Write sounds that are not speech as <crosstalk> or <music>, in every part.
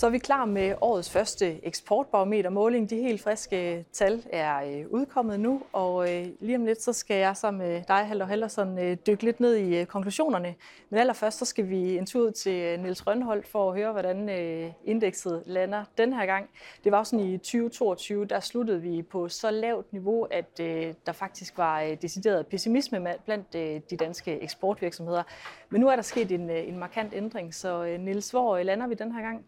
Så er vi klar med årets første eksportbarometermåling. De helt friske tal er øh, udkommet nu, og øh, lige om lidt så skal jeg sammen med dig, Halder Hellersen, øh, dykke lidt ned i konklusionerne. Men allerførst så skal vi en tur ud til Niels Rønholdt for at høre, hvordan indekset lander den her gang. Det var sådan i 2022, der sluttede vi på så lavt niveau, at der faktisk var decideret pessimisme blandt de danske eksportvirksomheder. Men nu er der sket en, en markant ændring, så Niels, hvor lander vi den her gang?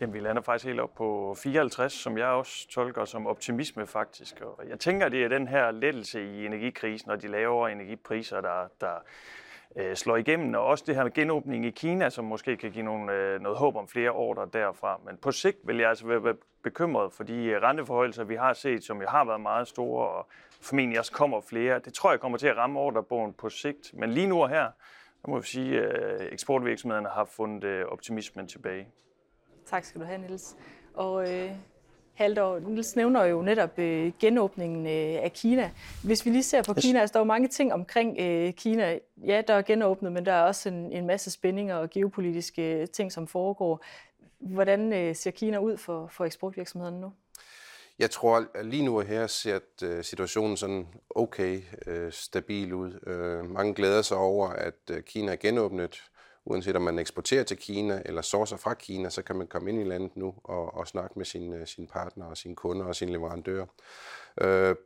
Jamen, vi lander faktisk helt op på 54, som jeg også tolker som optimisme faktisk. Og jeg tænker, det er den her lettelse i energikrisen og de lavere energipriser, der, der øh, slår igennem. Og også det her med genåbning i Kina, som måske kan give nogle, øh, noget håb om flere ordre derfra. Men på sigt vil jeg altså være bekymret for de øh, renteforhøjelser, vi har set, som jo har været meget store, og formentlig også kommer flere. Det tror jeg kommer til at ramme ordrebogen på sigt. Men lige nu og her, der må vi sige, at øh, eksportvirksomhederne har fundet øh, optimismen tilbage. Tak skal du have, Niels. Og øh, Haldor, Niels nævner jo netop øh, genåbningen øh, af Kina. Hvis vi lige ser på yes. Kina, altså der er jo mange ting omkring øh, Kina. Ja, der er genåbnet, men der er også en, en masse spændinger og geopolitiske ting, som foregår. Hvordan øh, ser Kina ud for, for eksportvirksomhederne nu? Jeg tror, at lige nu og her ser øh, situationen sådan okay øh, stabil ud. Øh, mange glæder sig over, at Kina er genåbnet uanset om man eksporterer til Kina eller sourcer fra Kina, så kan man komme ind i landet nu og, og snakke med sine, sin øh, sine partnere og sine kunder og sine leverandører. Øh,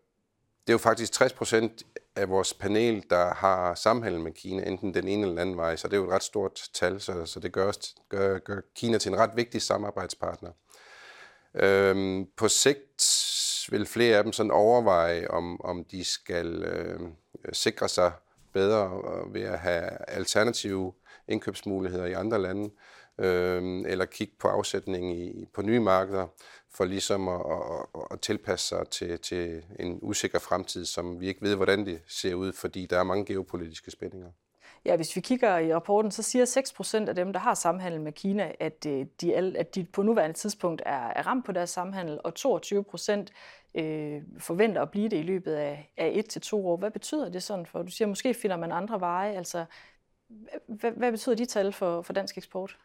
det er jo faktisk 60 procent af vores panel, der har samhandel med Kina, enten den ene eller anden vej, så det er jo et ret stort tal, så, så det gør, os, gør, gør Kina til en ret vigtig samarbejdspartner. Øhm, på sigt vil flere af dem sådan overveje, om, om de skal øh, sikre sig bedre ved at have alternative indkøbsmuligheder i andre lande, øh, eller kigge på afsætning i, på nye markeder, for ligesom at, at, at tilpasse sig til, til en usikker fremtid, som vi ikke ved, hvordan det ser ud, fordi der er mange geopolitiske spændinger. Ja, hvis vi kigger i rapporten, så siger 6 procent af dem, der har samhandel med Kina, at øh, de, at de på nuværende tidspunkt er, er ramt på deres samhandel, og 22 procent øh, forventer at blive det i løbet af, af et til to år. Hvad betyder det sådan for? Du siger, måske finder man andre veje. Altså, hvad, hvad betyder de tal for, for dansk eksport?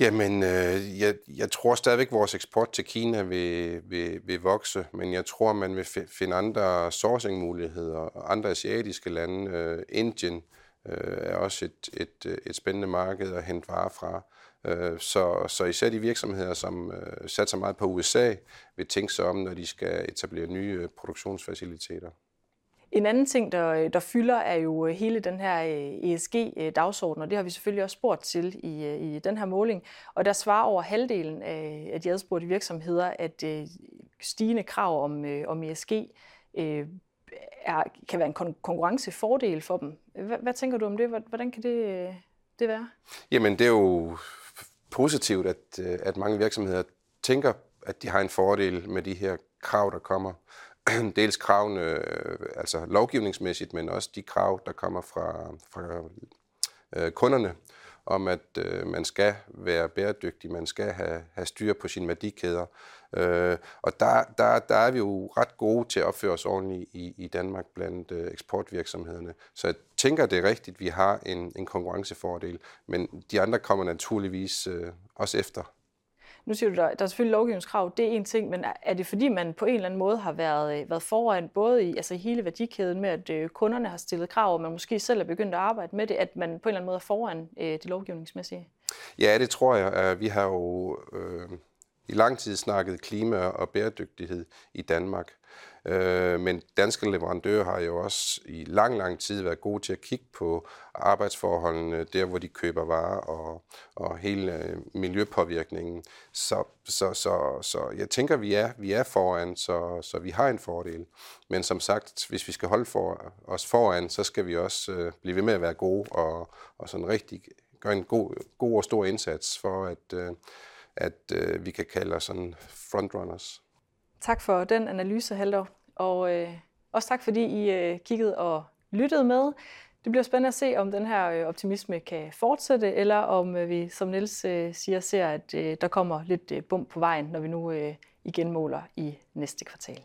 Jamen, øh, jeg, jeg tror stadigvæk, at vores eksport til Kina vil, vil, vil vokse, men jeg tror, man vil finde andre sourcing-muligheder. Andre asiatiske lande, øh, Indien, øh, Øh, er også et, et, et spændende marked at hente varer fra. Øh, så, så især de virksomheder, som øh, satser meget på USA, vil tænke sig om, når de skal etablere nye øh, produktionsfaciliteter. En anden ting, der, der fylder, er jo øh, hele den her øh, ESG-dagsorden, og det har vi selvfølgelig også spurgt til i, i den her måling. Og der svarer over halvdelen af de adspurgte virksomheder, at stigende krav om, om ESG er, kan være en konkurrencefordel for dem. Hvad, hvad tænker du om det? Hvordan kan det, øh, det være? Jamen, det er jo positivt, at, øh, at mange virksomheder tænker, at de har en fordel med de her krav, der kommer. <clears throat> Dels kravene, øh, altså lovgivningsmæssigt, men også de krav, der kommer fra, fra øh, kunderne om, at øh, man skal være bæredygtig, man skal have, have styr på sine værdikæder. Øh, og der, der, der er vi jo ret gode til at opføre os ordentligt i, i Danmark blandt øh, eksportvirksomhederne. Så jeg tænker, det er rigtigt, vi har en, en konkurrencefordel, men de andre kommer naturligvis øh, også efter. Nu siger du, der, der er selvfølgelig lovgivningskrav, det er en ting, men er det fordi, man på en eller anden måde har været, øh, været foran, både i, altså hele værdikæden med, at øh, kunderne har stillet krav, og man måske selv er begyndt at arbejde med det, at man på en eller anden måde er foran øh, det lovgivningsmæssige? Ja, det tror jeg. Øh, vi har jo øh, i lang tid snakket klima og bæredygtighed i Danmark. Øh, men danske leverandører har jo også i lang, lang tid været gode til at kigge på arbejdsforholdene, der hvor de køber varer og, og hele øh, miljøpåvirkningen. Så, så, så, så jeg tænker, vi er, vi er foran, så, så vi har en fordel. Men som sagt, hvis vi skal holde for, os foran, så skal vi også øh, blive ved med at være gode og, og sådan rigtig gøre en god, god og stor indsats for, at, øh, at øh, vi kan kalde os sådan frontrunners. Tak for den analyse, Haldor. Og øh, også tak, fordi I øh, kiggede og lyttede med. Det bliver spændende at se, om den her øh, optimisme kan fortsætte, eller om øh, vi, som Niels øh, siger, ser, at øh, der kommer lidt øh, bump på vejen, når vi nu øh, igen måler i næste kvartal.